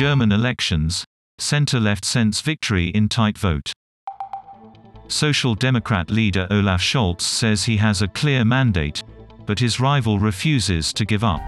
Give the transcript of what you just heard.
German elections, center-left sense victory in tight vote. Social Democrat leader Olaf Scholz says he has a clear mandate, but his rival refuses to give up.